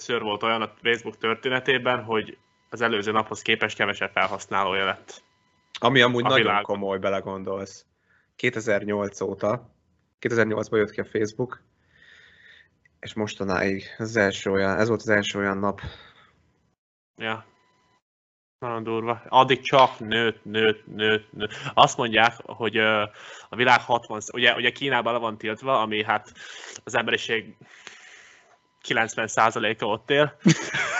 először volt olyan a Facebook történetében, hogy az előző naphoz képest kevesebb felhasználója lett. Ami amúgy A nagyon világon. komoly, belegondolsz. 2008 óta, 2008-ban jött ki a Facebook, és mostanáig ez, az első olyan, ez volt az első olyan nap. Ja. Nagyon durva. Addig csak nőtt, nőtt, nőtt, nőtt. Azt mondják, hogy a világ 60, ugye, ugye Kínában le van tiltva, ami hát az emberiség 90%-a ott él.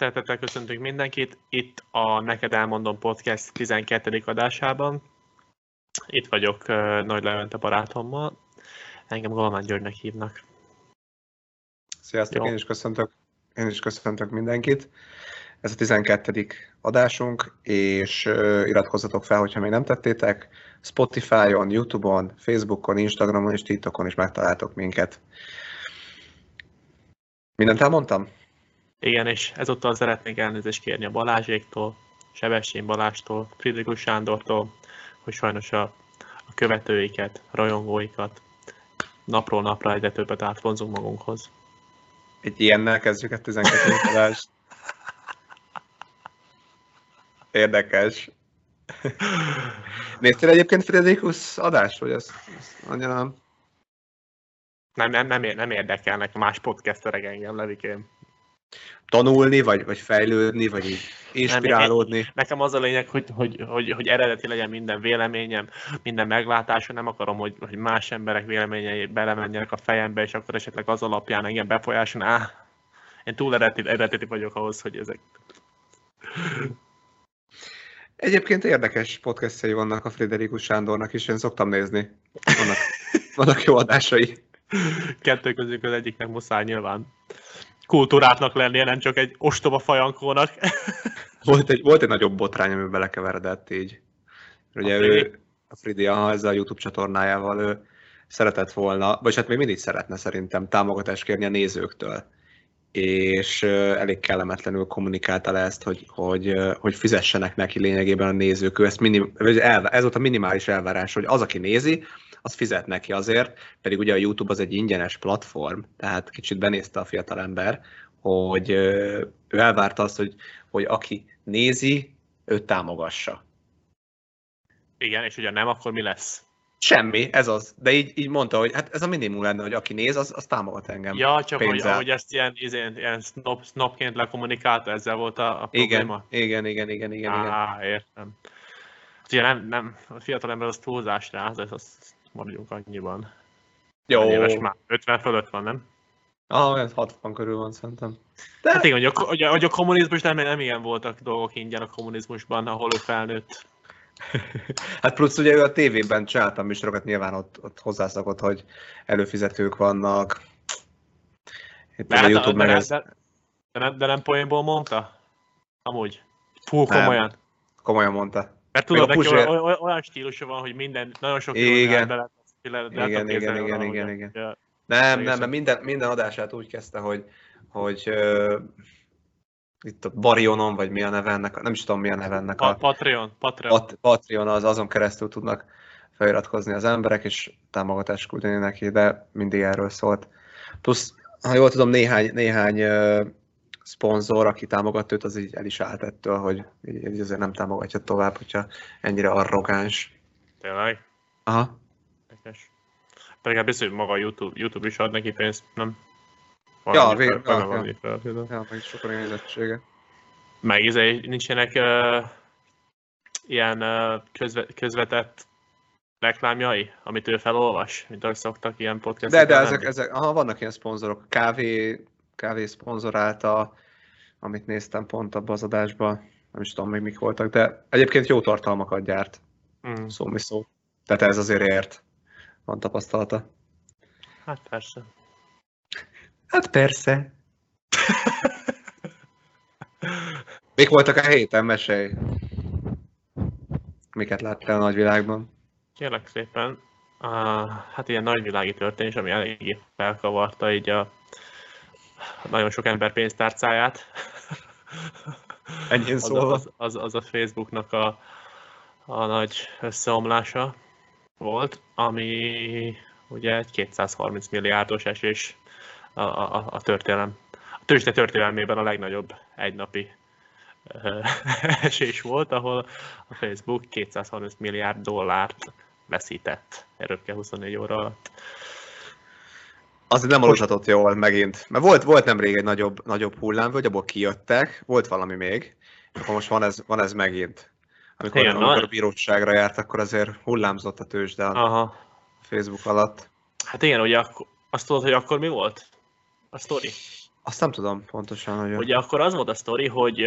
szeretettel köszöntünk mindenkit itt a Neked Elmondom Podcast 12. adásában. Itt vagyok Nagy Levente barátommal. Engem Galmán Györgynek hívnak. Sziasztok, Jó. én is köszöntök, én is köszöntök mindenkit. Ez a 12. adásunk, és iratkozzatok fel, hogyha még nem tettétek. Spotify-on, YouTube-on, Facebookon, Instagramon és TikTokon is megtaláltok minket. Mindent elmondtam? Igen, és ezúttal szeretnék elnézést kérni a Balázséktól, Sebestyén Balástól, Friedrichus Sándortól, hogy sajnos a, a követőiket, rajongóikat napról napra egyre többet átvonzunk magunkhoz. Egy ilyennel kezdjük a 12. adást. Érdekes. Néztél egyébként Frederikus adást, vagy ez, ez annyira nem? Nem, nem, nem, nem érdekelnek más podcasterek engem, Levikém. Tanulni, vagy, vagy fejlődni, vagy így inspirálódni? Nekem az a lényeg, hogy, hogy, hogy, hogy eredeti legyen minden véleményem, minden meglátásom, nem akarom, hogy, hogy más emberek véleményei belemenjenek a fejembe, és akkor esetleg az alapján engem befolyásolni. Á, én túl eredeti, eredeti vagyok ahhoz, hogy ezek... Egyébként érdekes podcastjai vannak a Friderikus Sándornak is, én szoktam nézni. Vannak, vannak jó adásai. Kettő közük az egyiknek muszáj nyilván kultúrátnak lennie, nem csak egy ostoba fajankónak. Volt egy, volt egy nagyobb botrány, amiben belekeveredett így. Ugye A Fridi? ő, a Fridi, aha, ezzel a YouTube csatornájával ő szeretett volna, vagy hát még mindig szeretne szerintem támogatást kérni a nézőktől. És elég kellemetlenül kommunikálta le ezt, hogy, hogy, hogy fizessenek neki lényegében a nézők. Ő ezt minim, ez volt a minimális elvárás, hogy az, aki nézi, az fizet neki azért, pedig ugye a YouTube az egy ingyenes platform, tehát kicsit benézte a fiatalember, hogy ö, ő elvárta azt, hogy, hogy aki nézi, őt támogassa. Igen, és ugye nem, akkor mi lesz? Semmi, ez az. De így, így mondta, hogy hát ez a minimum lenne, hogy aki néz, az, az támogat engem. Ja, csak hogy, pénzzel. ahogy ezt ilyen, ilyen, ilyen snob, snobként lekommunikálta, ezzel volt a, a igen, probléma? igen, igen, igen, igen, igen. Á, értem. Hát Ugye nem, nem, a fiatal ember az túlzás rá, de azt maradjunk annyiban. Jó. Hány Éves már 50 fölött van, nem? Ah, olyan 60 körül van szerintem. De Hát igen, hogy a, hogy a, hogy a kommunizmus nem, nem ilyen voltak dolgok ingyen a kommunizmusban, ahol ő felnőtt. hát plusz ugye ő a tévében csináltam műsorokat, nyilván ott, ott hozzászokott, hogy előfizetők vannak. Itt De, a hát, YouTube de, meg de, ez de, de, nem, de nem poénból mondta? Amúgy. Fú, Nem. komolyan. komolyan mondta. Mert tudod, neki Puzsér- olyan, olyan, stílusa van, hogy minden, nagyon sok Igen. bele bele- Igen, igen, igen, valahogy, igen, hogy- igen. ja. Nem, nem, mert minden, minden adását úgy kezdte, hogy, hogy uh, itt a Barionon, vagy mi a neve ennek, nem is tudom mi a neve ennek a Patreon, Patreon. Pat- Patreon, az azon keresztül tudnak feliratkozni az emberek, és támogatást küldeni neki, de mindig erről szólt. Plusz, ha jól tudom, néhány, néhány uh, szponzor, aki támogat őt, az így el is állt ettől, hogy így, azért nem támogatja tovább, hogyha ennyire arrogáns. Tényleg? Aha. Érdekes. Pedig hát biztos, hogy maga a YouTube, YouTube is ad neki pénzt, nem? Valami ja, fel- fel- Ja, meg sokan nézettsége. Meg izé, nincsenek uh, ilyen uh, közve, közvetett reklámjai, amit ő felolvas, mint ahogy szoktak ilyen podcast De, de ezek, ezek aha, vannak ilyen szponzorok. Kávé, kávé szponzorálta, amit néztem pont abban az adásban. Nem is tudom még mik voltak, de egyébként jó tartalmakat gyárt. Mm, Szó mi szó. Tehát ez azért ért. Van tapasztalata. hát persze. Hát persze. Mik voltak a héten? Mesélj. miket láttál a nagyvilágban? Kérlek szépen, uh, hát ilyen nagyvilági történés, ami eléggé felkavarta így a nagyon sok ember pénztárcáját. Ennyi az, szólva. az, az, az a Facebooknak a, a nagy összeomlása volt, ami ugye egy 230 milliárdos esés a, a, a történelem. A tőzsde történelmében a legnagyobb egynapi esés volt, ahol a Facebook 230 milliárd dollárt veszített röpke 24 óra alatt. Azért nem aludhatott jól megint. Mert volt, volt nemrég egy nagyobb, nagyobb hullám, hogy abból kijöttek, volt valami még, akkor most van ez, van ez megint. Amikor, Igen, amikor a bíróságra járt, akkor azért hullámzott a tőzsde a. Facebook alatt. Hát igen, ugye akkor, azt tudod, hogy akkor mi volt? A sztori. Azt nem tudom pontosan, hogy... Ugye akkor az volt a sztori, hogy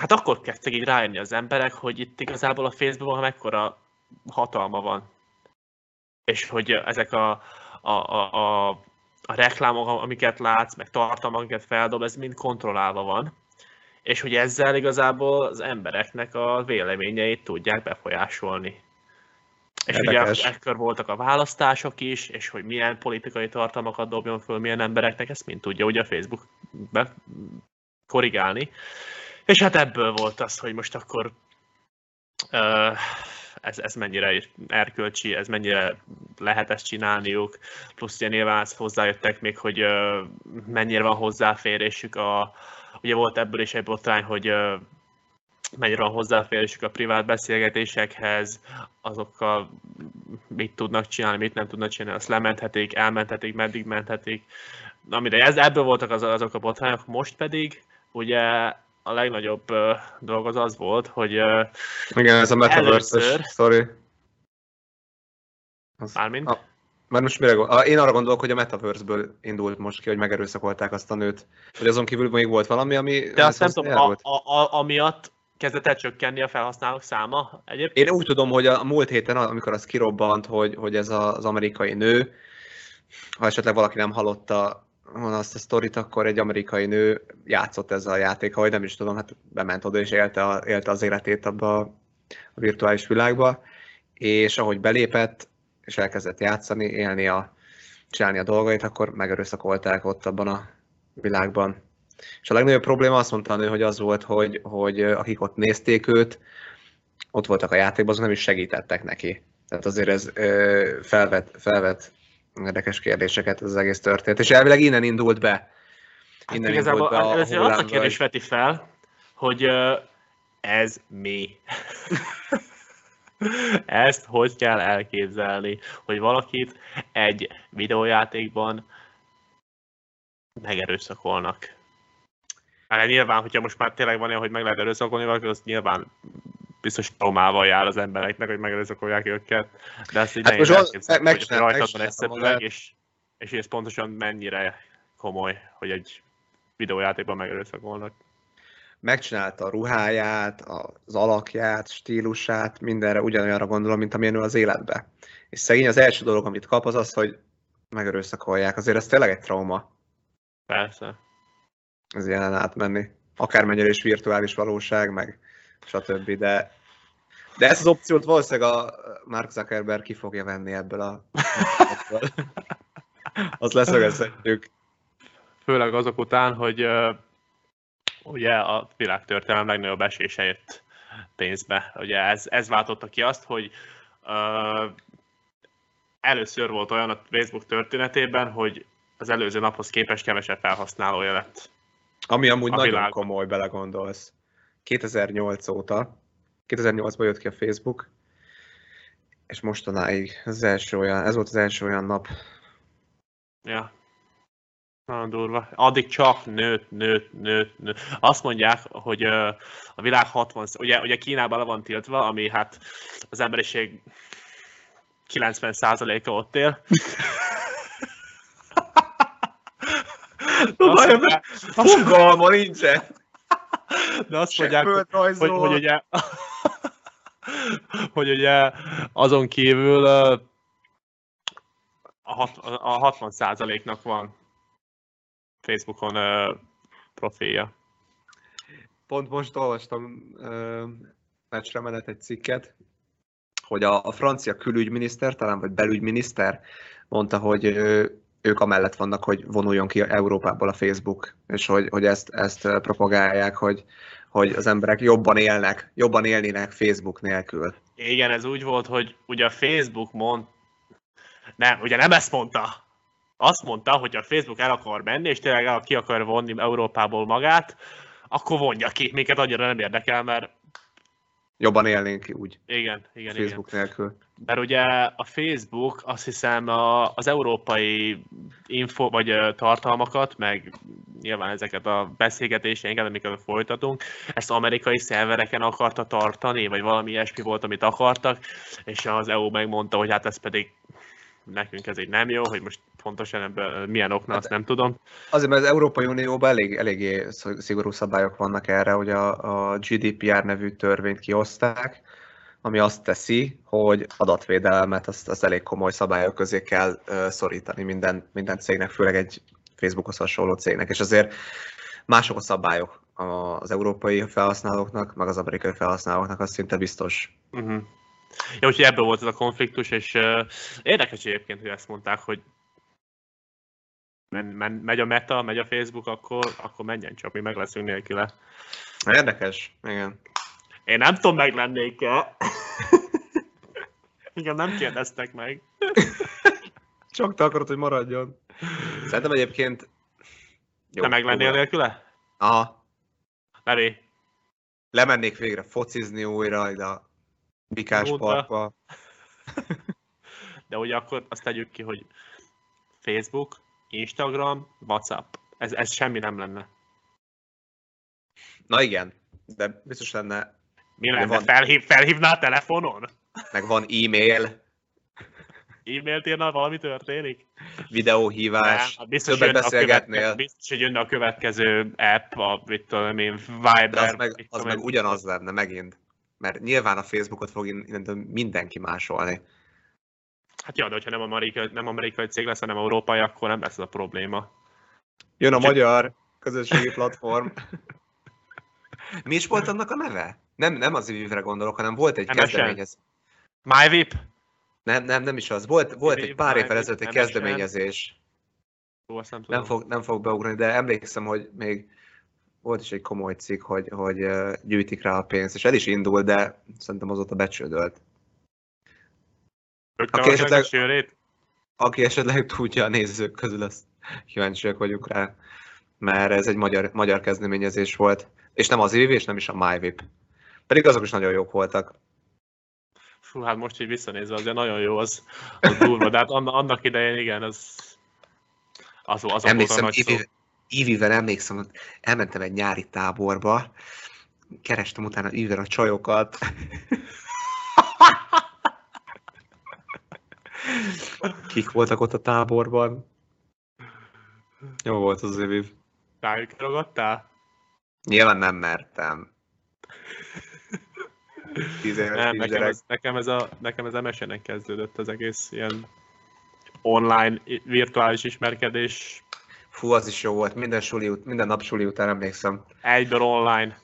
hát akkor kezdtek így rájönni az emberek, hogy itt igazából a Facebookon mekkora hatalma van. És hogy ezek a, a, a, a, a reklámok, amiket látsz, meg tartalmak, amiket feldob, ez mind kontrollálva van. És hogy ezzel igazából az embereknek a véleményeit tudják befolyásolni. És Érdekes. ugye ekkor voltak a választások is, és hogy milyen politikai tartalmakat dobjon föl milyen embereknek, ezt mind tudja ugye a Facebook be korrigálni. És hát ebből volt az, hogy most akkor ö, ez, ez mennyire erkölcsi, ez mennyire lehet ezt csinálniuk, plusz ugye nyilván hozzájöttek még, hogy mennyire van hozzáférésük a, ugye volt ebből is egy botrány, hogy mennyire van hozzáférésük a privát beszélgetésekhez, azokkal mit tudnak csinálni, mit nem tudnak csinálni, azt lementhetik, elmenthetik, meddig menthetik. Na mindegy, ez, ebből voltak az, azok a botrányok, most pedig ugye a legnagyobb ö, dolog az az volt, hogy ö, Igen, ez a metaverse Először- story. Az, mármint, a, mert most mire gondol? Én arra gondolok, hogy a Metaverse-ből indult most ki, hogy megerőszakolták azt a nőt. Hogy azon kívül még volt valami, ami... de azt nem tudom, a, a, a, amiatt kezdett el csökkenni a felhasználók száma egyébként. Én úgy tudom, hogy a múlt héten, amikor az kirobbant, hogy, hogy ez a- az amerikai nő, ha esetleg valaki nem hallotta azt a sztorit, akkor egy amerikai nő játszott ezzel a játékkal, vagy nem is tudom, hát bement oda és élte, a, élte az életét abba a virtuális világba, és ahogy belépett, és elkezdett játszani, élni a, csinálni a dolgait, akkor megerőszakolták ott abban a világban. És a legnagyobb probléma azt mondta a nő, hogy az volt, hogy, hogy akik ott nézték őt, ott voltak a játékban, azok nem is segítettek neki. Tehát azért ez felvet, felvet érdekes kérdéseket ez az egész történet. És elvileg innen indult be. Hát Innen igazából indult be a először azt a kérdés veti fel, hogy ez mi? Ezt hogy kell elképzelni, hogy valakit egy videójátékban megerőszakolnak. Hát nyilván, hogyha most már tényleg van olyan, hogy meg lehet erőszakolni valakit, az nyilván biztos traumával jár az embereknek, hogy megerőszakolják őket, de ezt így Hát nehéz elképzelni, meg- hogy rajtad van magát. és, és ez pontosan mennyire komoly, hogy egy videójátékban megerőszakolnak. Megcsinálta a ruháját, az alakját, stílusát, mindenre ugyanolyanra gondolom, mint amilyen ő az életbe. És szegény az első dolog, amit kap, az az, hogy megerőszakolják. Azért ez tényleg egy trauma, Persze. ez jelen átmenni. Akármennyire is virtuális valóság, meg stb. De, de ezt az opciót valószínűleg a Mark Zuckerberg ki fogja venni ebből a... Azt leszögezhetjük. Főleg azok után, hogy uh, ugye a világtörténelem legnagyobb esése jött pénzbe. Ugye ez, ez váltotta ki azt, hogy uh, először volt olyan a Facebook történetében, hogy az előző naphoz képest kevesebb felhasználója lett. Ami amúgy A nagyon világon. komoly, belegondolsz. 2008 óta, 2008-ban jött ki a Facebook, és mostanáig ez, az első olyan, ez volt az első olyan nap. Ja. Nagyon durva. Addig csak nőtt, nőtt, nőtt, nőtt. Azt mondják, hogy a világ 60, ugye, ugye Kínában le van tiltva, ami hát az emberiség 90%-a ott él. Azt mondják, Fogalma nincsen! De azt mondják, hogy, hogy, hogy ugye hogy ugye azon kívül a, hat, a 60%-nak van Facebookon profilja. Pont most olvastam meccsre menet egy cikket, hogy a, a francia külügyminiszter, talán vagy belügyminiszter mondta, hogy ő, ők amellett vannak, hogy vonuljon ki Európából a Facebook, és hogy, hogy ezt, ezt propagálják, hogy, hogy az emberek jobban élnek, jobban élnének Facebook nélkül. Igen, ez úgy volt, hogy ugye a Facebook mond... Nem, ugye nem ezt mondta. Azt mondta, hogy a Facebook el akar menni, és tényleg ki akar vonni Európából magát, akkor vonja ki. Minket annyira nem érdekel, mert Jobban élnénk úgy. Igen, igen, Facebook igen. nélkül. Mert ugye a Facebook azt hiszem a, az európai info vagy tartalmakat, meg nyilván ezeket a beszélgetéseinket, amiket folytatunk, ezt amerikai szervereken akarta tartani, vagy valami ilyesmi volt, amit akartak, és az EU megmondta, hogy hát ez pedig nekünk ez így nem jó, hogy most pontosan ebből milyen oknál, azt nem tudom. Azért, mert az Európai Unióban elég, eléggé szigorú szabályok vannak erre, hogy a, a GDPR nevű törvényt kihozták, ami azt teszi, hogy adatvédelmet azt, azt elég komoly szabályok közé kell uh, szorítani minden, minden cégnek, főleg egy Facebookhoz hasonló cégnek, és azért mások a szabályok az európai felhasználóknak, meg az amerikai felhasználóknak, az szinte biztos. Uh-huh. Ja, úgyhogy ebből volt ez a konfliktus, és uh, érdekes egyébként, hogy ezt mondták, hogy megy a meta, megy a Facebook, akkor, akkor menjen csak, mi meg leszünk nélküle. Érdekes, igen. Én nem tudom, meg lennék-e. Igen, nem kérdeztek meg. Csak te akarod, hogy maradjon. Szerintem egyébként... Jó, Te meg lennél nélküle? Aha. Levi. Lemennék végre focizni újra ide a Bikás Jóta. Parkba. De ugye akkor azt tegyük ki, hogy Facebook, Instagram, WhatsApp. Ez, ez semmi nem lenne. Na igen, de biztos lenne, Mi lenne? van- Felhív, felhívnál telefonon? meg van e-mail, E-mailt írnál, valami történik? videóhívás, hát biztos, többet a beszélgetnél, biztos, hogy jönne a következő app, a, mit tudom én, Viber. de az meg, az meg ugyanaz lenne megint. Mert nyilván a Facebookot fog innentől mindenki másolni. Hát ja, de hogyha nem amerikai, nem amerikai cég lesz, hanem európai, akkor nem lesz ez a probléma. Jön a Úgyhogy- magyar közösségi platform. Mi is volt annak a neve? Nem, nem az ivre gondolok, hanem volt egy MSN. kezdeményezés. MyVip? Nem, nem, nem is az. Volt, volt egy pár évvel ezelőtt egy kezdeményezés. Ó, nem. Nem fog, nem fog beugrani, de emlékszem, hogy még volt is egy komoly cikk, hogy, hogy gyűjtik rá a pénzt, és el is indul, de szerintem azóta becsődölt. Aki esetleg-? Aki esetleg tudja a nézők közül, azt kíváncsiak vagyunk rá, mert ez egy magyar, magyar kezdeményezés volt, és nem az év, és nem is a MyVip. Pedig azok is nagyon jók voltak. Fú, hát most így visszanézve azért nagyon jó az, az durva, de hát annak, idején igen, az az, az volt a Emlékszem, nagy szó. Ivivel emlékszem, elmentem egy nyári táborba, kerestem utána Ivivel a csajokat. Kik voltak ott a táborban? Jó volt az Iviv. Rájuk ragadtál? Nyilván nem mertem. Tíz éves Nem, nekem ez, nekem ez, a, nekem ez MSN-en kezdődött az egész ilyen online, virtuális ismerkedés, Fú, az is jó volt. Minden, suli, minden nap suli után emlékszem. egyből online.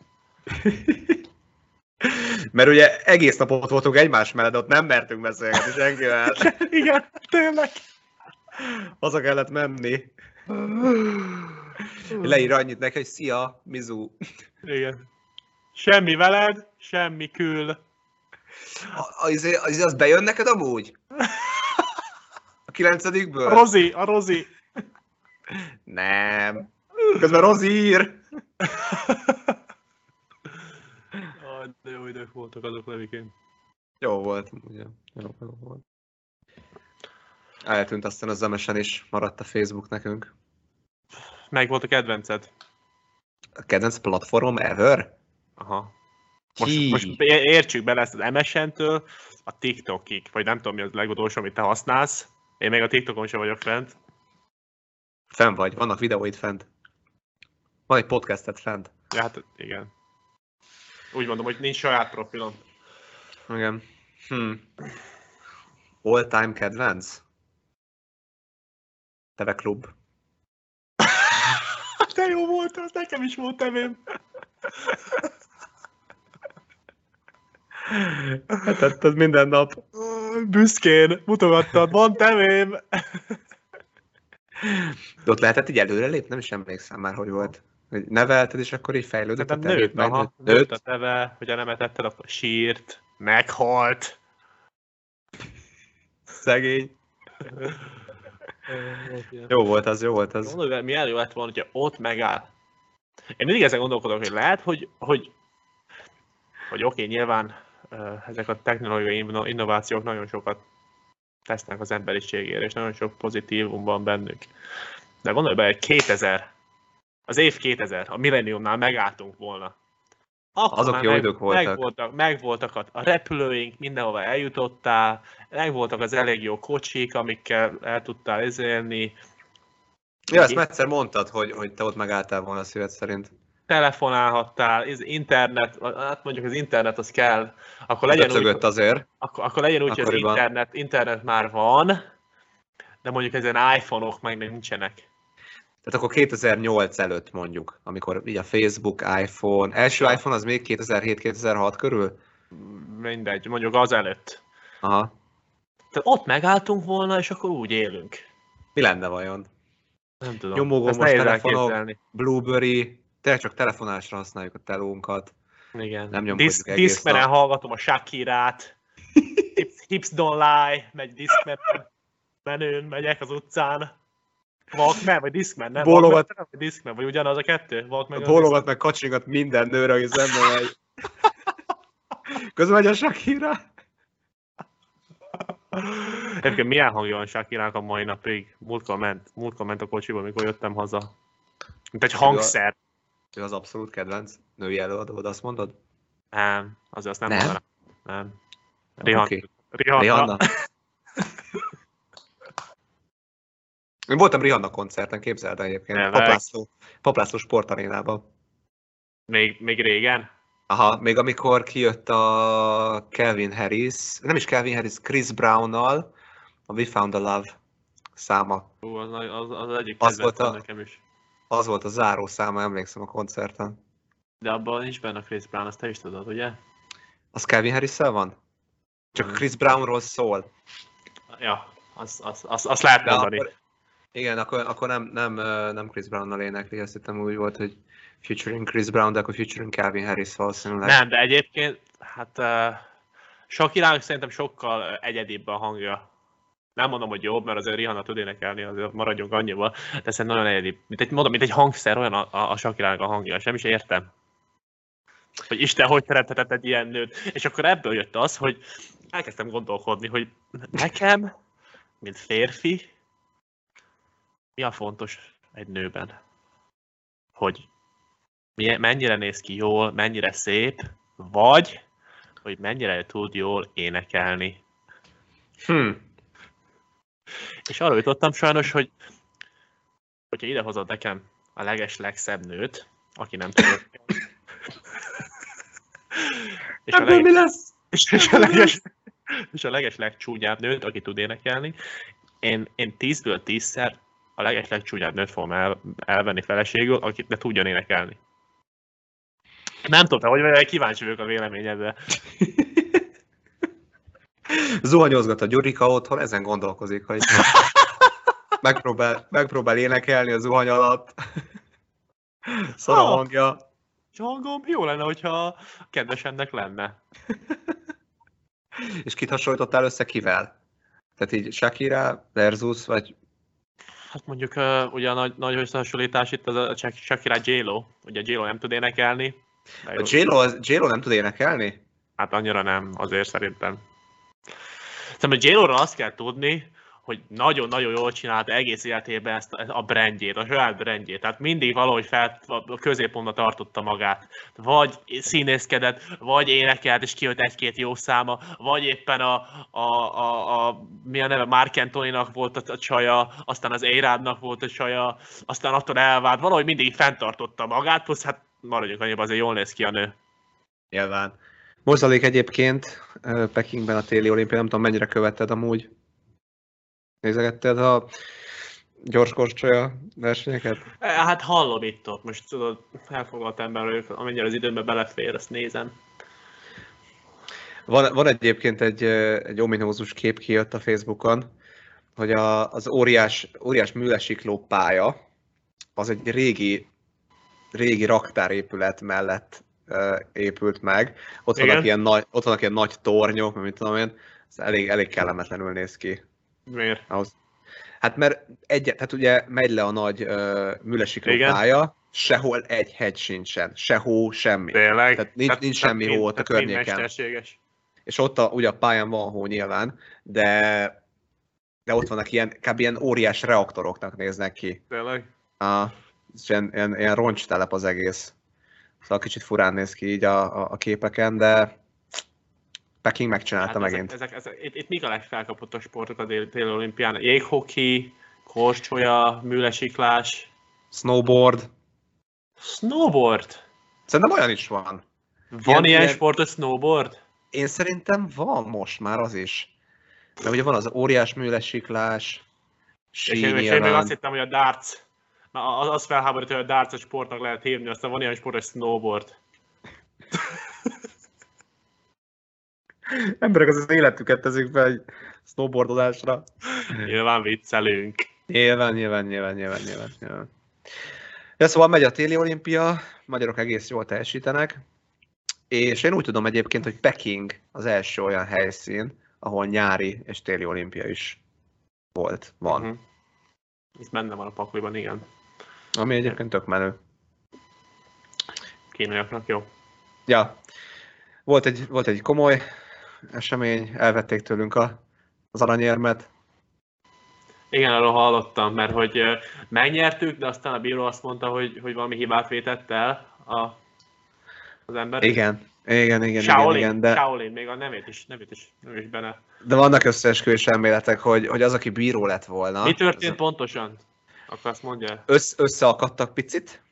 Mert ugye egész nap ott voltunk egymás mellett, ott nem mertünk beszélgetni senkivel. Igen, tényleg. Haza kellett menni. Leír annyit neki, hogy szia, Mizu. Igen. Semmi veled, semmi kül. A- Az, az, az bejön neked amúgy? A kilencedikből? A Rozi, a Rozi. Nem. Közben Rozi ír. De jó idők voltak azok levikén. Jó volt, ugye. Jó, jó volt. Eltűnt aztán az MSN is, maradt a Facebook nekünk. Meg volt a kedvenced? A kedvenc platformom ever? Aha. Most, Ki? most értsük bele ezt az MSN-től a TikTokig, vagy nem tudom mi az legutolsó, amit te használsz. Én még a TikTokon sem vagyok fent. Fenn vagy, vannak videóid fent. Van egy podcastet fent. Ja, hát igen. Úgy mondom, hogy nincs saját profilom. Igen. Hm. All time kedvenc? Teve klub. De jó volt, az nekem is volt evém. Tetted minden nap. Büszkén mutogattad, van tevém! De ott lehetett így előrelépni? Nem is emlékszem már, hogy volt. Hogy nevelted, és akkor így fejlődött Szerintem a nőtt, aha, megnőtt. nőtt a teve, hogyha nem etetted, akkor sírt, meghalt. Szegény. Jó volt az, jó volt az. Mondom, hogy milyen jó lett volna, hogyha ott megáll. Én mindig ezen gondolkodok, hogy lehet, hogy, hogy, hogy oké, nyilván ö, ezek a technológiai inno- innovációk nagyon sokat tesznek az emberiségére, és nagyon sok pozitívum van bennük. De gondolj bele, hogy 2000, az év 2000, a millenniumnál megálltunk volna. Akkor Azok jó idők voltak. Megvoltak, megvoltak a, a repülőink, mindenhova eljutottál, megvoltak az elég jó kocsik, amikkel el tudtál ezélni, Ja, ezt egyszer mondtad, hogy, hogy te ott megálltál volna a szíved szerint. telefonálhattál, ez internet, hát mondjuk az internet az kell, akkor legyen úgy, azért. akkor, akkor legyen úgy hogy az internet, internet már van, de mondjuk ezen iPhone-ok meg nincsenek. Tehát akkor 2008 előtt mondjuk, amikor így a Facebook, iPhone, első iPhone az még 2007-2006 körül? Mindegy, mondjuk az előtt. Aha. Tehát ott megálltunk volna, és akkor úgy élünk. Mi lenne vajon? Nem tudom. Nehéz telefonok. elképzelni. Blueberry, tényleg csak telefonásra használjuk a telónkat. Igen. Nem nyomkodjuk Disk, egész Discmenen nap. hallgatom a Shakirát. Hips, hips don't lie, megy Discman menőn, megyek az utcán. Walkman, vagy Discman, nem? Bólogat. Walkman, vagy Discman, vagy ugyanaz a kettő? Walkman, Bólogat meg kacsingat minden nőre, aki szembe megy. Közben megy a Shakira. Egyébként milyen hangja van Shakirának a mai napig? Múltkor ment, múltkor ment a kocsiba, amikor jöttem haza. Mint egy hangszer. Ő az abszolút kedvenc női előadód, azt mondod? Nem, azért azt nem, Nem? mondanám. Nem. Rihanna. Oké. Rihanna. Rihanna. Én voltam Rihanna koncerten, képzeld el egyébként. Paplászló, Paplászló sportarénában. Még, még régen? Aha, még amikor kijött a Calvin Harris, nem is Calvin Harris, Chris Brown-nal, a We Found the Love száma. Ú, az, az, az egyik Az volt a- nekem is. Az volt a záró száma, emlékszem a koncerten. De abban nincs benne a Chris Brown, azt te is tudod, ugye? Az Calvin harris van? Csak. Chris Brownról szól. Ja, azt az, az, az lehet mondani. akkor, igen, akkor, akkor nem, nem, nem Chris Brownnal énekli, azt hittem úgy volt, hogy featuring Chris Brown, de akkor featuring Calvin Harris valószínűleg. Nem, de egyébként, hát uh, sok irány szerintem sokkal egyedibb a hangja. Nem mondom, hogy jobb, mert azért Rihanna tud énekelni, azért maradjunk annyival, de szerintem nagyon egyedibb. Mint egy, mondom, mint egy hangszer, olyan a, a, a Shakirának a hangja, és nem is értem. Hogy Isten hogy teremthetett egy ilyen nőt. És akkor ebből jött az, hogy elkezdtem gondolkodni, hogy nekem, mint férfi, mi a fontos egy nőben? Hogy mennyire néz ki jól, mennyire szép, vagy hogy mennyire tud jól énekelni. Hm. És arra jutottam sajnos, hogy hogyha idehozod nekem a leges legszebb nőt, aki nem tud és a, Ebből mi leges, lesz? és, és, a leges, és a leges legcsúnyább nőt, aki tud énekelni, én, én tízből tízszer a leges legcsúnyább nőt fogom el, elvenni feleségül, akit ne tudjon énekelni. Nem tudom, hogy vagy, kíváncsi vagyok a véleményedre. Zuhanyozgat a Gyurika otthon, ezen gondolkozik, hogy megpróbál, megpróbál énekelni a zuhany alatt. Szar a Ah. hangja. Hangom jó lenne, hogyha kedvesemnek lenne. És kit hasonlítottál össze kivel? Tehát így Shakira versus, vagy Hát mondjuk uh, ugye a nagy, nagy összehasonlítás itt az a Shak- Shakira J-Lo. Ugye J-Lo nem tud énekelni. a J-Lo, J-Lo nem tud énekelni? Hát annyira nem, azért szerintem. Szerintem a J-Lo-ra azt kell tudni, hogy nagyon-nagyon jól csinálta egész életében ezt a brandjét, a saját brandjét. Tehát mindig valahogy fel, a középpontba tartotta magát. Vagy színészkedett, vagy énekelt, és kijött egy-két jó száma, vagy éppen a, a, a, a mi a neve, Mark Antoninak volt a, a csaja, aztán az Érádnak volt a csaja, aztán attól elvált. Valahogy mindig fenntartotta magát, plusz hát maradjunk annyiban, azért jól néz ki a nő. Nyilván. Mozalék egyébként Pekingben a téli olimpia, nem tudom mennyire követted amúgy. Nézegetted a gyorskorcsolya versenyeket? Hát hallom itt ott, most tudod, elfoglalt ember amennyire az időmbe belefér, azt nézem. Van, van egyébként egy, egy ominózus kép kijött a Facebookon, hogy a, az óriás, óriás műlesikló pálya az egy régi, régi raktárépület mellett uh, épült meg. Ott vannak, ilyen nagy, ott vannak ilyen nagy tornyok, mint tudom én, ez elég, elég kellemetlenül néz ki. Miért? Ahhoz. Hát mert egy, tehát ugye megy le a nagy uh, műlesikló pálya, sehol egy hegy sincsen, se hó, semmi. Tényleg? Tehát nincs, nincs tehát semmi hó ott a környéken. És ott a, ugye a pályán van hó nyilván, de de ott vannak ilyen, kb. ilyen óriás reaktoroknak néznek ki. Tényleg? A, ilyen, ilyen, ilyen roncstelep az egész. Szóval kicsit furán néz ki így a, a, a képeken, de Peking megcsinálta hát megint. Ezek, ezek, ezek, itt, itt mik a legfelkapott a sportok a déli olimpián? Jéghoki, korcsolya, műlesiklás. Snowboard. Snowboard? Szerintem olyan is van. Van ilyen, ilyen sport, a snowboard? Én szerintem van most már az is. Mert ugye van az óriás műlesiklás, és én, és én még azt hittem, hogy a darts, na, az felháborító, hogy a darts a sportnak lehet hívni, aztán van ilyen sport, hogy snowboard. Emberek az, az életüket teszik fel egy snowboardozásra. Nyilván viccelünk. Nyilván, nyilván, nyilván, nyilván, nyilván. nyilván. Ja, szóval megy a téli olimpia, magyarok egész jól teljesítenek, és én úgy tudom egyébként, hogy Peking az első olyan helyszín, ahol nyári és téli olimpia is volt, van. Uh-huh. Ez benne van a pakliban, igen. Ami egyébként tök menő. Kínaiaknak jó. Ja. Volt egy, volt egy komoly esemény, elvették tőlünk a, az aranyérmet. Igen, arról hallottam, mert hogy megnyertük, de aztán a bíró azt mondta, hogy, hogy valami hibát vétett el a, az ember. Igen, igen, igen, Shaolin, igen, igen, de... Shaolin, még a nevét is, nevét is, nevét is benne. De vannak összeesküvés elméletek, hogy, hogy az, aki bíró lett volna... Mi történt az... pontosan? Akkor azt mondja. Össz, összeakadtak picit,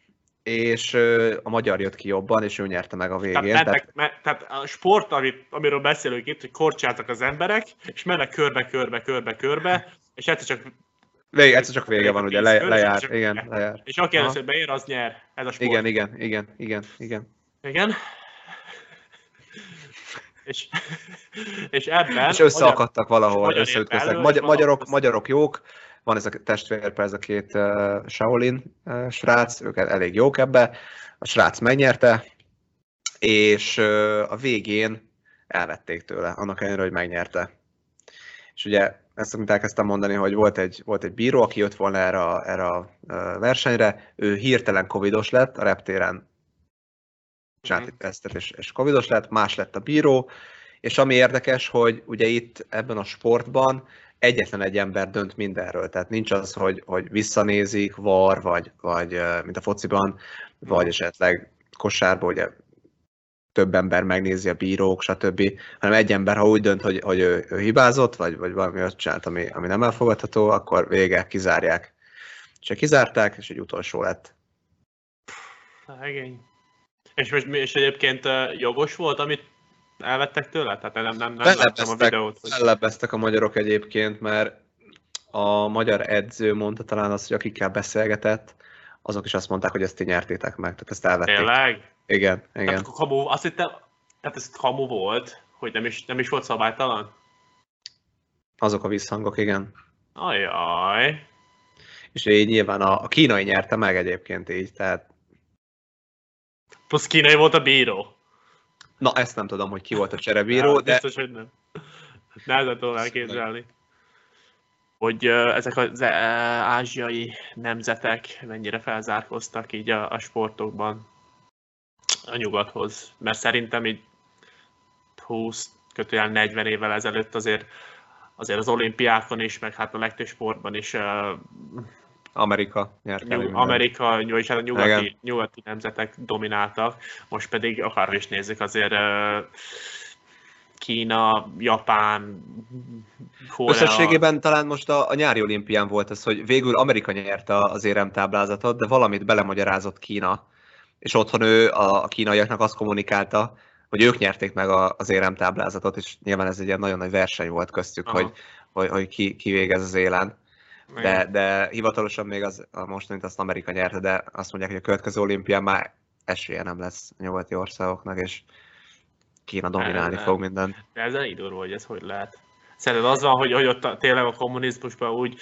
és a magyar jött ki jobban, és ő nyerte meg a végén. Tehát, mentek, tehát... Me, tehát a sport, amit, amiről beszélünk itt, hogy korcsáltak az emberek, és mennek körbe, körbe, körbe, körbe, és egyszer csak Végig, egyszer csak vége van, ugye, le, lejár, igen, lejár. És aki először beér, az nyer, ez a sport. Igen, igen, igen, igen, igen. Igen? És, és ebben... És összeakadtak magyar, valahol, összeütköztek. Magyar, magyarok, magyarok jók, van ez a testvér, ez a két uh, Shaolin uh, srác, ők elég jók ebbe. A srác megnyerte, és uh, a végén elvették tőle, annak ellenére, hogy megnyerte. És ugye ezt, amit elkezdtem mondani, hogy volt egy, volt egy bíró, aki jött volna erre a, erre a versenyre, ő hirtelen covidos lett, a reptéren csinált egy tesztet, és, és covidos lett, más lett a bíró, és ami érdekes, hogy ugye itt ebben a sportban egyetlen egy ember dönt mindenről, tehát nincs az, hogy, hogy visszanézik, var, vagy, vagy mint a fociban, vagy esetleg kosárban, ugye több ember megnézi a bírók, stb., hanem egy ember, ha úgy dönt, hogy, hogy ő, ő hibázott, vagy, vagy valami olyat csinált, ami, ami nem elfogadható, akkor vége, kizárják. És kizárták, és egy utolsó lett. Egény. És, most, és egyébként jogos volt, amit elvettek tőle? Tehát nem, nem, nem láttam a videót. Hogy... Ellebbeztek a magyarok egyébként, mert a magyar edző mondta talán azt, hogy akikkel beszélgetett, azok is azt mondták, hogy ezt ti nyertétek meg, tehát ezt elvették. Tényleg? Igen, igen. Tehát, kamu, azt hittem, tehát ez kamu volt, hogy nem is, nem is volt szabálytalan? Azok a visszhangok, igen. Ajaj. És így nyilván a, a kínai nyerte meg egyébként így, tehát Plusz kínai volt a bíró. Na, ezt nem tudom, hogy ki volt a cserebíró, ja, de... Biztos, hogy nem. Nehezen tudom elképzelni. Hogy ezek az ázsiai nemzetek mennyire felzárkoztak így a, a sportokban a nyugathoz. Mert szerintem így 20, kötőjel 40 évvel ezelőtt azért azért az olimpiákon is, meg hát a legtöbb sportban is Amerika nyert Nyug, Amerika, és hát a nyugati, nyugati nemzetek domináltak, most pedig akár is nézzük azért Kína, Japán, Korea. Összességében talán most a, a nyári olimpián volt ez, hogy végül Amerika nyerte az éremtáblázatot, de valamit belemagyarázott Kína, és otthon ő a, a kínaiaknak azt kommunikálta, hogy ők nyerték meg a, az éremtáblázatot, és nyilván ez egy ilyen nagyon nagy verseny volt köztük, Aha. hogy, hogy, hogy ki, ki végez az élen. De, de hivatalosan még az, a mostanit azt Amerika nyerte, de azt mondják, hogy a következő olimpián már esélye nem lesz a nyugati országoknak, és Kína dominálni Nem, fog nem. minden. De ez elég durva, hogy ez hogy lehet. Szerinted az van, hogy, hogy ott tényleg a kommunizmusban úgy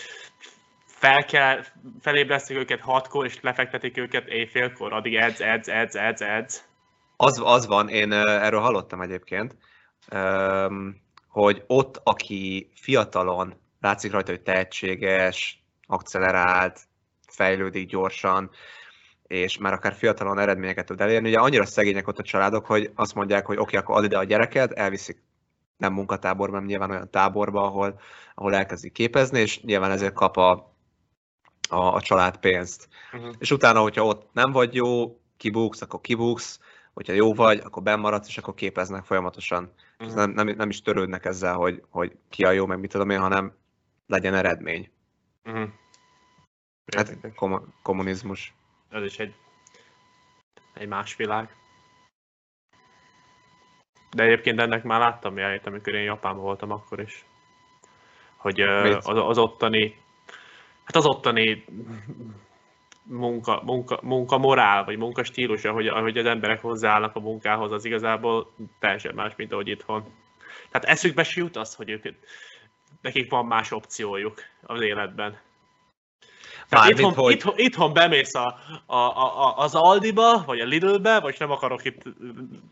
fel kell, felébresztik őket hatkor, és lefektetik őket éjfélkor, addig edz, edz, edz, edz, edz. Az, az van, én erről hallottam egyébként, hogy ott, aki fiatalon látszik rajta, hogy tehetséges, akcelerált, fejlődik gyorsan, és már akár fiatalon eredményeket tud elérni. Ugye annyira szegények ott a családok, hogy azt mondják, hogy oké, okay, akkor add ide a gyereket, elviszik nem munkatáborba, hanem nyilván olyan táborba, ahol, ahol elkezdik képezni, és nyilván ezért kap a, a, a család pénzt. Uh-huh. És utána, hogyha ott nem vagy jó, kibuksz, akkor kibuksz, hogyha jó vagy, akkor benn maradsz, és akkor képeznek folyamatosan. Uh-huh. Nem, nem, nem is törődnek ezzel, hogy, hogy ki a jó, meg mit tudom én, hanem legyen eredmény. Uh-huh. Hát kom- kommunizmus. Ez is egy, egy más világ. De egyébként ennek már láttam jelét, amikor én Japánban voltam akkor is. Hogy az, az ottani, hát az ottani munka, munka, munka morál, vagy munka stílusa, hogy, ahogy az emberek hozzáállnak a munkához, az igazából teljesen más, mint ahogy itthon. Tehát eszükbe se jut az, hogy ők, nekik van más opciójuk az életben. Tehát itthon, hogy- itthon, itthon bemész a, a, a, a, az Aldiba, vagy a Lidlbe, vagy nem akarok itt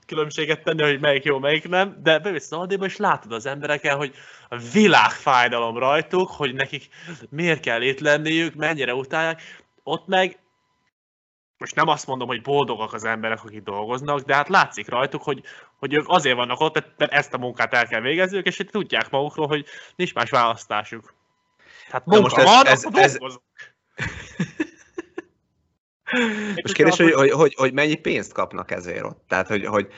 különbséget tenni, hogy melyik jó, melyik nem, de bemész az Aldiba, és látod az embereken, hogy a világfájdalom rajtuk, hogy nekik miért kell itt lenniük, mennyire utálják. Ott meg, most nem azt mondom, hogy boldogak az emberek, akik dolgoznak, de hát látszik rajtuk, hogy, hogy ők azért vannak ott, mert ezt a munkát el kell végezniük, és hogy tudják magukról, hogy nincs más választásuk. Tehát munka most ez- van, ez- ez-. Most kérdés, hogy, hogy, hogy, hogy mennyi pénzt kapnak ezért ott? Tehát, hogy, hogy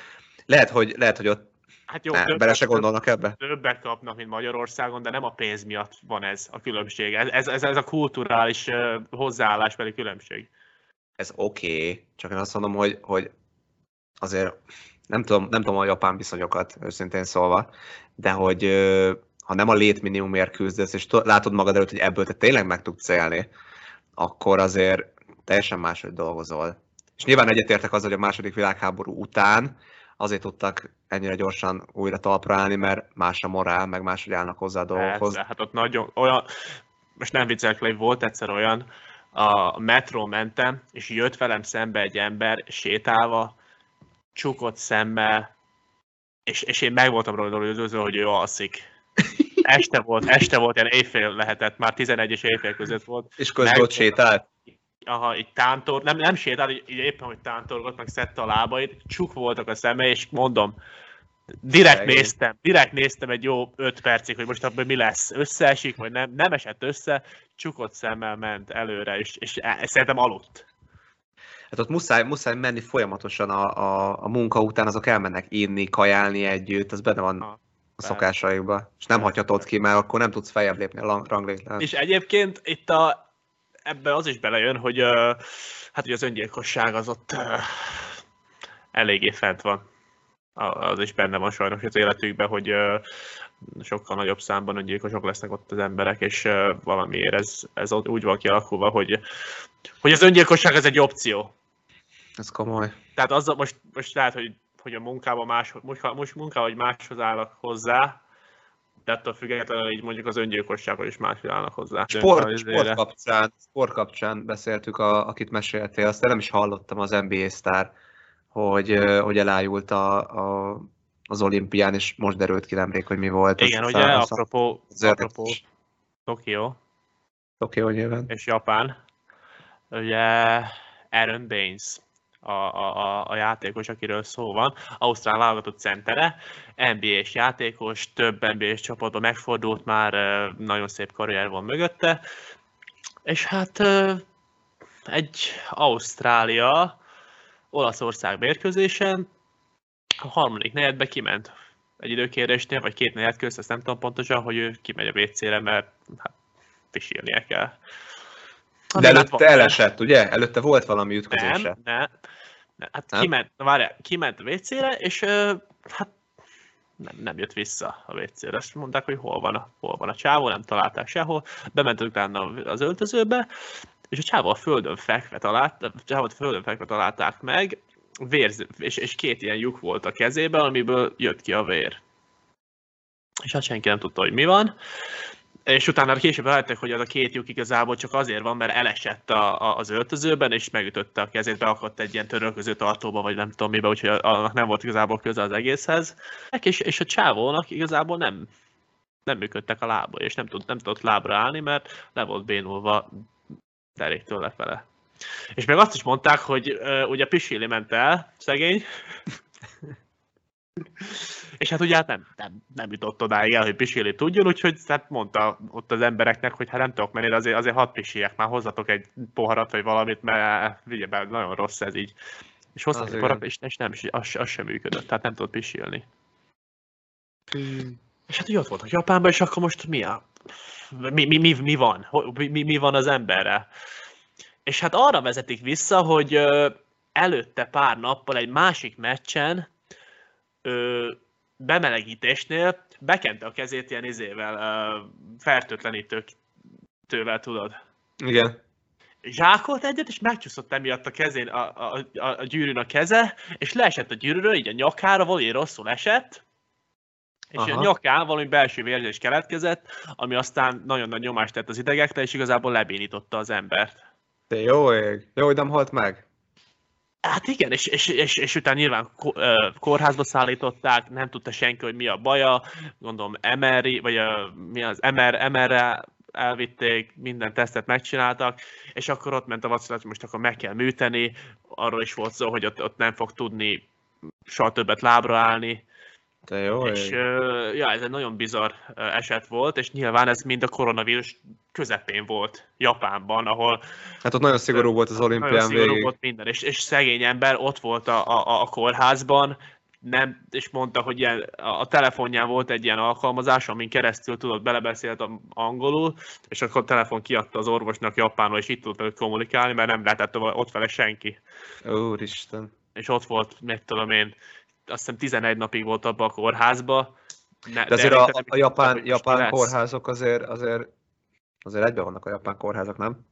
lehet, hogy, lehet, hogy ott Hát jó, ne, többet- bele se gondolnak ebbe? többet kapnak, mint Magyarországon, de nem a pénz miatt van ez a különbség. Ez, ez, ez, a kulturális hozzáállásbeli különbség. Ez oké, okay, csak én azt mondom, hogy, hogy azért nem tudom, nem tudom a japán viszonyokat, őszintén szólva, de hogy ha nem a létminimumért küzdesz, és to- látod magad előtt, hogy ebből te tényleg meg tudsz élni, akkor azért teljesen máshogy dolgozol. És nyilván egyetértek az, hogy a második világháború után azért tudtak ennyire gyorsan újra talpra állni, mert más a morál, meg máshogy állnak hozzá a dolgokhoz. Persze, hát ott nagyon olyan, most nem viccelek le, volt egyszer olyan, a metró mentem, és jött velem szembe egy ember sétálva, csukott szemmel, és, és én meg voltam róla győződve, hogy ő alszik. Este volt, este volt, ilyen éjfél lehetett, már 11 és éjfél között volt. És közben Meg- ott sétált. aha, így tántor, nem, nem sétált, így, így éppen, hogy tántorgott, meg szedte a lábait, csuk voltak a szeme, és mondom, direkt néztem, direkt néztem egy jó 5 percig, hogy most abban mi lesz, összeesik, vagy nem, nem esett össze, csukott szemmel ment előre, és, és e- szerintem aludt. Hát ott muszáj, muszáj menni folyamatosan a, a, a munka után, azok elmennek inni, kajálni együtt, az benne van Ha, a szokásaikba. És nem hagyhatod ki, mert akkor nem tudsz feljebb lépni a ranglétrán. És egyébként itt a, ebbe az is belejön, hogy hát ugye az öngyilkosság az ott eléggé fent van. Az is benne van sajnos az életükben, hogy sokkal nagyobb számban öngyilkosok lesznek ott az emberek, és valamiért ez, ez úgy van kialakulva, hogy, hogy az öngyilkosság ez egy opció. Ez komoly. Tehát az most, most lehet, hogy, hogy a munkában más, munka, most munkában, hogy máshoz állnak hozzá, de attól függetlenül így mondjuk az öngyilkossághoz is máshoz állnak hozzá. Sport, sport, kapcsán, sport kapcsán beszéltük, a, akit meséltél, azt nem is hallottam az NBA sztár, hogy, hogy elájult a, a, az olimpián, és most derült ki nemrég, hogy mi volt. Igen, Az- ugye, az- apropó, apropó. Tokió hogy nyilván. és Japán, ugye Aaron Baines, a, a, a, a játékos, akiről szó van, Ausztrál válogatott centere, NBA-s játékos, több NBA-s csapatban megfordult már, nagyon szép karrier van mögötte, és hát egy Ausztrália Olaszország mérkőzésen a harmadik negyedbe kiment egy időkérésnél, vagy két negyed közt, ezt nem tudom pontosan, hogy ő kimegy a WC-re, mert hát pisilnie kell. De hát előtte van- elesett, ugye? Előtte volt valami nem, ütközése. nem, nem. Hát Nem? kiment, várjál, kiment a WC-re, és hát nem, nem jött vissza a WC-re. Azt mondták, hogy hol van, a, hol van a csávó, nem találták sehol. Bementünk utána az öltözőbe, és a csávó a földön fekve talált, a csávót földön fekve találták meg, vérz, és, és két ilyen lyuk volt a kezében, amiből jött ki a vér. És hát senki nem tudta, hogy mi van. És utána később rájöttek, hogy az a két lyuk igazából csak azért van, mert elesett a, a, az öltözőben, és megütötte a kezét, beakadt egy ilyen törölköző tartóba, vagy nem tudom mibe, úgyhogy annak nem volt igazából köze az egészhez. És, és a csávónak igazából nem, nem működtek a lába, és nem, tud, nem tudott lábra állni, mert le volt bénulva deréktől lefele. És még azt is mondták, hogy uh, ugye Pisili ment el, szegény, és hát ugye hát nem, nem, nem jutott odáig el, hogy Pisili tudjon, úgyhogy hát mondta ott az embereknek, hogy hát nem tudok menni, de azért, azért hat pisiek, már hozzatok egy poharat vagy valamit, mert ugye, nagyon rossz ez így. És hoztak egy poharat, és, és nem, az, az sem működött, tehát nem tudott pisilni. Hmm. És hát ugye ott voltak Japánban, és akkor most mi a... Mi, mi, mi, mi van? Mi, mi van az emberre? És hát arra vezetik vissza, hogy előtte pár nappal egy másik meccsen ö, bemelegítésnél bekente a kezét ilyen izével, ö, fertőtlenítővel, tudod. Igen. Zsákolt egyet, és megcsúszott emiatt a kezén a, a, a, a gyűrűn a keze, és leesett a gyűrűről, így a nyakára, valami rosszul esett, és Aha. a nyakán valami belső vérzés keletkezett, ami aztán nagyon nagy nyomást tett az idegekre, és igazából lebénította az embert. De jó ég. Jó, hogy nem halt meg. Hát igen, és, és, és, és utána nyilván kórházba szállították, nem tudta senki, hogy mi a baja, gondolom MR, vagy a, mi az MR, MR-re elvitték, minden tesztet megcsináltak, és akkor ott ment a vacilat, hogy most akkor meg kell műteni, arról is volt szó, hogy ott, ott nem fog tudni soha többet lábra állni, te jó és ja, ez egy nagyon bizarr eset volt, és nyilván ez mind a koronavírus közepén volt Japánban, ahol... Hát ott nagyon szigorú volt az olimpián Nagyon szigorú végig. volt minden, és, és szegény ember ott volt a, a, a kórházban, nem, és mondta, hogy ilyen, a telefonján volt egy ilyen alkalmazás, amin keresztül tudott belebeszélt angolul, és akkor a telefon kiadta az orvosnak japánul, és itt tudott kommunikálni, mert nem lehetett ott vele senki. Úristen. És ott volt, mit tudom én, azt hiszem 11 napig volt abban a kórházba. Ne, de azért de a, a japán, japán kórházok azért, azért, azért egyben vannak a japán kórházak, nem?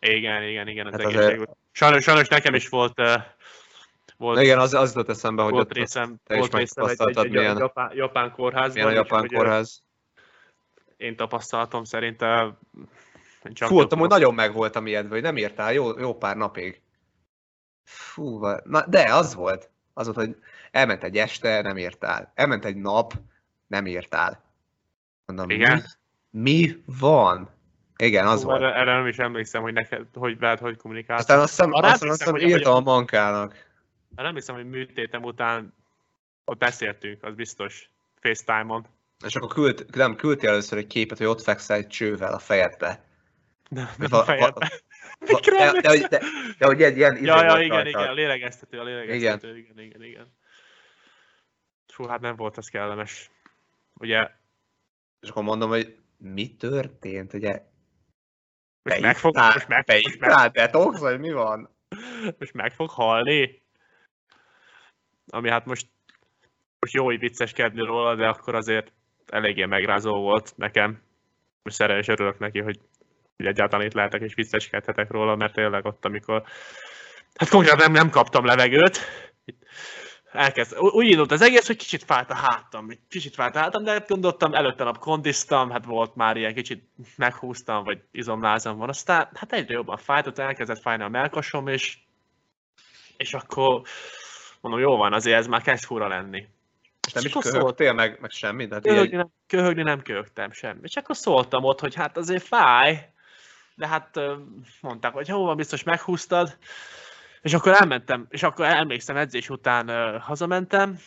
Igen, igen, igen, az hát azért... sajnos, sajnos nekem is volt uh, volt, igen, az, az jutott eszembe, hogy volt részem, te volt is részem egy, egy, milyen, japán, japán kórházban. Milyen a japán kórház? Én tapasztalatom szerint uh, csak Fú, ott nagyon meg voltam ijedve, hogy nem írtál jó, jó pár napig. Fú, na, de az volt. Az volt, hogy elment egy este, nem írtál. Elment egy nap, nem írtál. Mondom, Igen? Mi, mi van? Igen, az Hú, volt. Erre, nem is emlékszem, hogy neked, hogy veled hogy kommunikáltam. Aztán azt hiszem, azt hiszem, azt hiszem írtam a mankának. Nem hiszem, hogy műtétem után ott beszéltünk, az biztos, FaceTime-on. És akkor küld, nem, küldtél először egy képet, hogy ott fekszel egy csővel a fejedbe. Nem, nem a fejedbe. Va, de, de, de, de, hogy egy ilyen... Ja, ja, igen, igen, a lélegeztető, a lélegeztető, igen, igen, igen. igen. Fú, hát nem volt ez kellemes. Ugye... És akkor mondom, hogy mi történt, ugye? Most meg fog, most meg, most meg, detox, vagy mi van? Most meg fog halni? Ami hát most, most jó, hogy vicceskedni róla, de akkor azért eléggé megrázó volt nekem. Most szerencsés örülök neki, hogy, hogy egyáltalán itt lehetek és vicceskedhetek róla, mert tényleg ott, amikor hát konkrétan nem, nem kaptam levegőt, elkezd, úgy indult az egész, hogy kicsit fájt a hátam, kicsit fájt a hátam, de gondoltam, előtte nap kondiztam, hát volt már ilyen kicsit meghúztam, vagy izomlázam van, aztán hát egyre jobban fájt, ott elkezdett fájni a melkasom, és, és akkor mondom, jó van, azért ez már kezd fura lenni. És nem és is köhögtél meg, meg semmi? Tehát köhögni, ilyen... nem, köhögni nem köhögtem semmi. És akkor szóltam ott, hogy hát azért fáj, de hát mondták, hogy jó van, biztos meghúztad. És akkor elmentem, és akkor emlékszem, edzés után uh, hazamentem,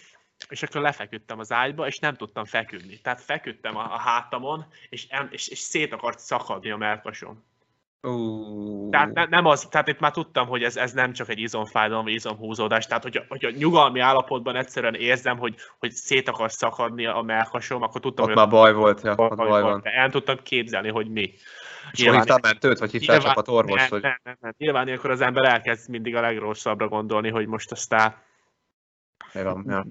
és akkor lefeküdtem az ágyba, és nem tudtam feküdni. Tehát feküdtem a, a hátamon, és, és, és szét akart szakadni a melkasom. Uh. Tehát ne, nem az, tehát itt már tudtam, hogy ez, ez nem csak egy izomfájdalom, vagy izomhúzódás, tehát hogy, hogy a nyugalmi állapotban egyszerűen érzem, hogy, hogy szét akar szakadni a melkasom, akkor tudtam, ott hogy már baj volt, ja, baj, baj, baj van. El tudtam képzelni, hogy mi. És nyilván, hívtál mentőt, vagy hívtál csak a orvost? Nem, hogy... nem, nem, nem. Nyilván ilyenkor az ember elkezd mindig a legrosszabbra gondolni, hogy most aztán van, ja.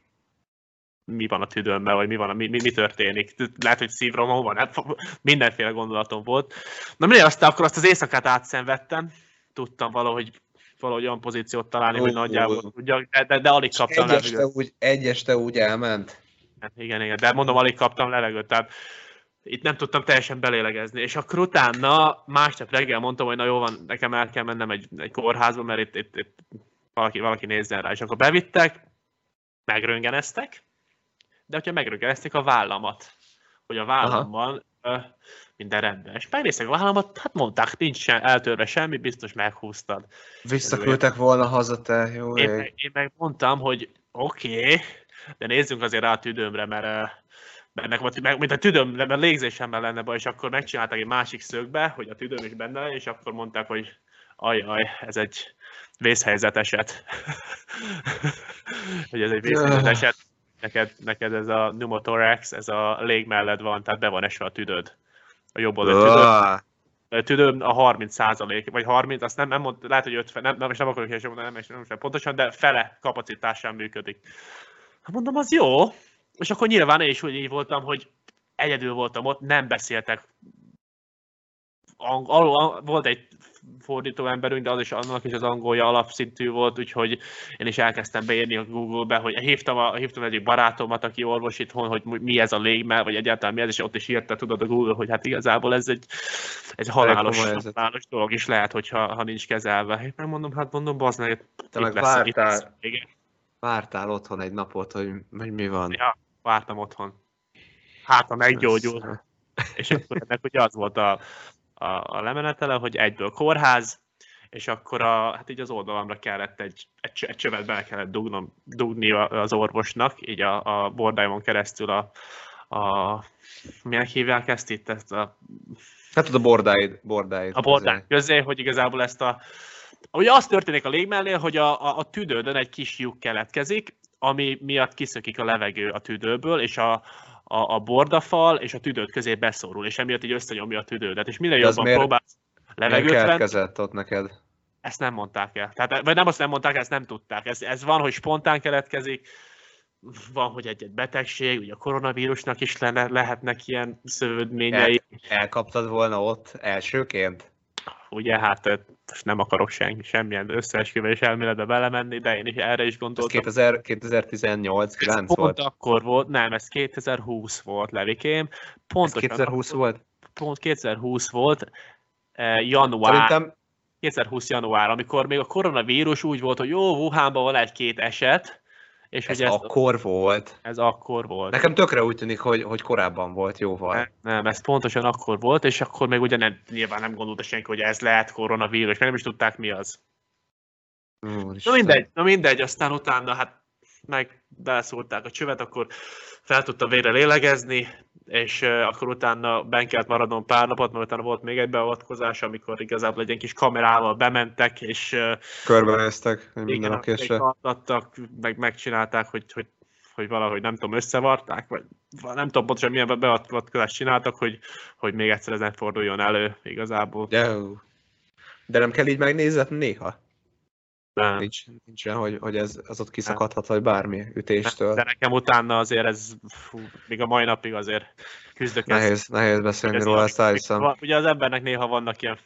mi van a tüdőmben, vagy mi, van, mi, mi, mi történik. Lehet, hogy szívrom van, hát mindenféle gondolatom volt. Na mindegy, aztán akkor azt az éjszakát átszenvedtem, tudtam valahogy valahogy olyan pozíciót találni, hogy Ó, nagyjából ó. tudjak, de, de, de alig kaptam Egy este, úgy, egy este úgy elment. Hát Igen, igen, de mondom, alig kaptam levegőt, tehát itt nem tudtam teljesen belélegezni. És akkor utána másnap reggel mondtam, hogy na jó van, nekem el kell mennem egy, egy kórházba, mert itt, itt, itt valaki, valaki nézzen rá. És akkor bevittek, megröngeneztek, de hogyha megröngenezték a vállamat, hogy a vállamban minden rendben. És megnéztek a vállamat, hát mondták, nincs se- eltörve semmi, biztos meghúztad. Visszaküldtek volna haza, te jó Én meg, én meg mondtam, hogy oké, okay, de nézzünk azért rá a tüdőmre, mert, mert nekem, a- mint a tüdőm, mert légzésemmel lenne baj, és akkor megcsinálták egy másik szögbe, hogy a tüdőm is benne legyen, és akkor mondták, hogy ajaj, ez egy vészhelyzet eset. hogy ez egy vészhelyzet eset. Neked, neked ez a pneumothorax, ez a lég mellett van, tehát be van esve a tüdőd. A jobb oldal tüdőd. Ah, A tüdőm a 30 százalék, vagy 30, azt nem, nem mond, lehet, hogy 50, nem, nem, most nem akarok mondani, nem, nem, nem pontosan, de fele kapacitásán működik. Hát mondom, az jó. És akkor nyilván én is úgy így voltam, hogy egyedül voltam ott, nem beszéltek. Ang- al- al- volt egy fordító emberünk, de az is annak is az angolja alapszintű volt, úgyhogy én is elkezdtem beírni a Google-be, hogy hívtam, a, hívtam egyik barátomat, aki orvos itthon, hogy mi ez a légmel, vagy egyáltalán mi ez, és ott is írta, tudod a Google, hogy hát igazából ez egy, egy halálos, halálos dolog is lehet, hogyha ha nincs kezelve. Én megmondom, hát mondom, bazd meg, te itt meg lesz, itt lesz vártál, vége. vártál otthon egy napot, hogy, hogy mi van. Ja, vártam otthon. Hát, ha meggyógyul. És akkor ennek ugye az volt a, a, a lemenetele, hogy egyből kórház, és akkor a, hát így az oldalamra kellett egy, egy, egy csövet bele kellett dugnom, dugni az orvosnak, így a, a bordáimon keresztül a, a milyen hívják ezt itt, ezt a, Hát tudod, a bordáid, bordáid. a bordák közé, hogy igazából ezt a... Ugye az történik a légmelnél, hogy a, a, a tüdődön egy kis lyuk keletkezik, ami miatt kiszökik a levegő a tüdőből, és a, a, a bordafal és a tüdőd közé beszorul, és emiatt így összenyomja a tüdődet. És minél jobban miért- próbálsz Miért levegőt keletkezett ott neked? ezt nem mondták el. Tehát, vagy nem azt nem mondták, ezt nem tudták. Ez, ez van, hogy spontán keletkezik, van, hogy egy-egy betegség, ugye a koronavírusnak is lenne, lehetnek ilyen szövődményei. Elkaptad volna ott elsőként? ugye hát most nem akarok senki, semmilyen összeesküvés elméletbe belemenni, de én is erre is Ez gondoltam. 2000, 2018 9 Pont volt? akkor volt, nem, ez 2020 volt, Levikém. Ez Pontosan 2020 akkor- volt? Pont 2020 volt, eh, január, Szerintem 2020 január, amikor még a koronavírus úgy volt, hogy jó, Wuhanban van egy-két eset, és ez hogy ez, akkor volt. ez akkor volt. Nekem tökre úgy tűnik, hogy, hogy korábban volt jóval. Nem, nem, ez pontosan akkor volt, és akkor még ugye nem, nyilván nem gondolta senki, hogy ez lehet koronavírus, meg nem is tudták mi az. Úristen. Na mindegy, na mindegy, aztán utána hát meg beleszólták a csövet, akkor fel tudta végre lélegezni, és akkor utána ben kellett maradnom pár napot, mert utána volt még egy beavatkozás, amikor igazából egy ilyen kis kamerával bementek, és Körbenéztek, hogy minden igen, oké még adtak, meg megcsinálták, hogy, hogy, hogy valahogy nem tudom, összevarták, vagy nem tudom pontosan milyen beavatkozást csináltak, hogy, hogy még egyszer ez ne forduljon elő igazából. De, de nem kell így megnézni néha? Nem. Nincs, nincsen, hogy, hogy ez az ott kiszakadhat, vagy bármi ütéstől. De nekem utána azért ez, fú, még a mai napig azért küzdök. Nehéz, nehéz beszélni róla, ezt. Va- Ugye az embernek néha vannak ilyen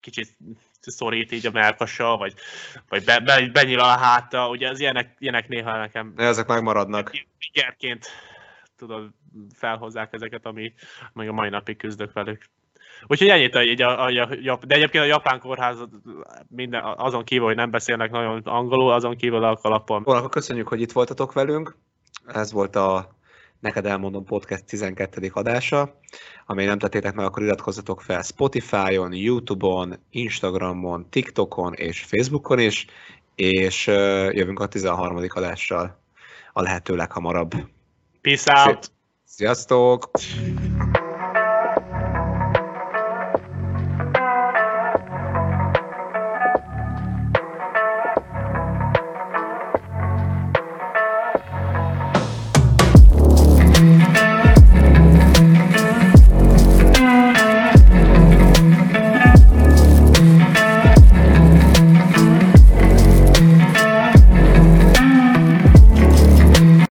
kicsit szorít így a melkasa, vagy, vagy be, be, benyíl a háta, ugye az ilyenek, ilyenek néha nekem ezek megmaradnak. igerként tudod, felhozzák ezeket, ami még a mai napig küzdök velük. Úgyhogy ennyit, így a, a, a, de egyébként a japán kórház minden, azon kívül, hogy nem beszélnek nagyon angolul, azon kívül a kalappal. Jó, akkor köszönjük, hogy itt voltatok velünk. Ez volt a Neked elmondom podcast 12. adása. Amíg nem tettétek meg, akkor iratkozzatok fel Spotify-on, YouTube-on, Instagramon, TikTokon és Facebookon is, és jövünk a 13. adással a lehető leghamarabb. Peace out! Sziasztok!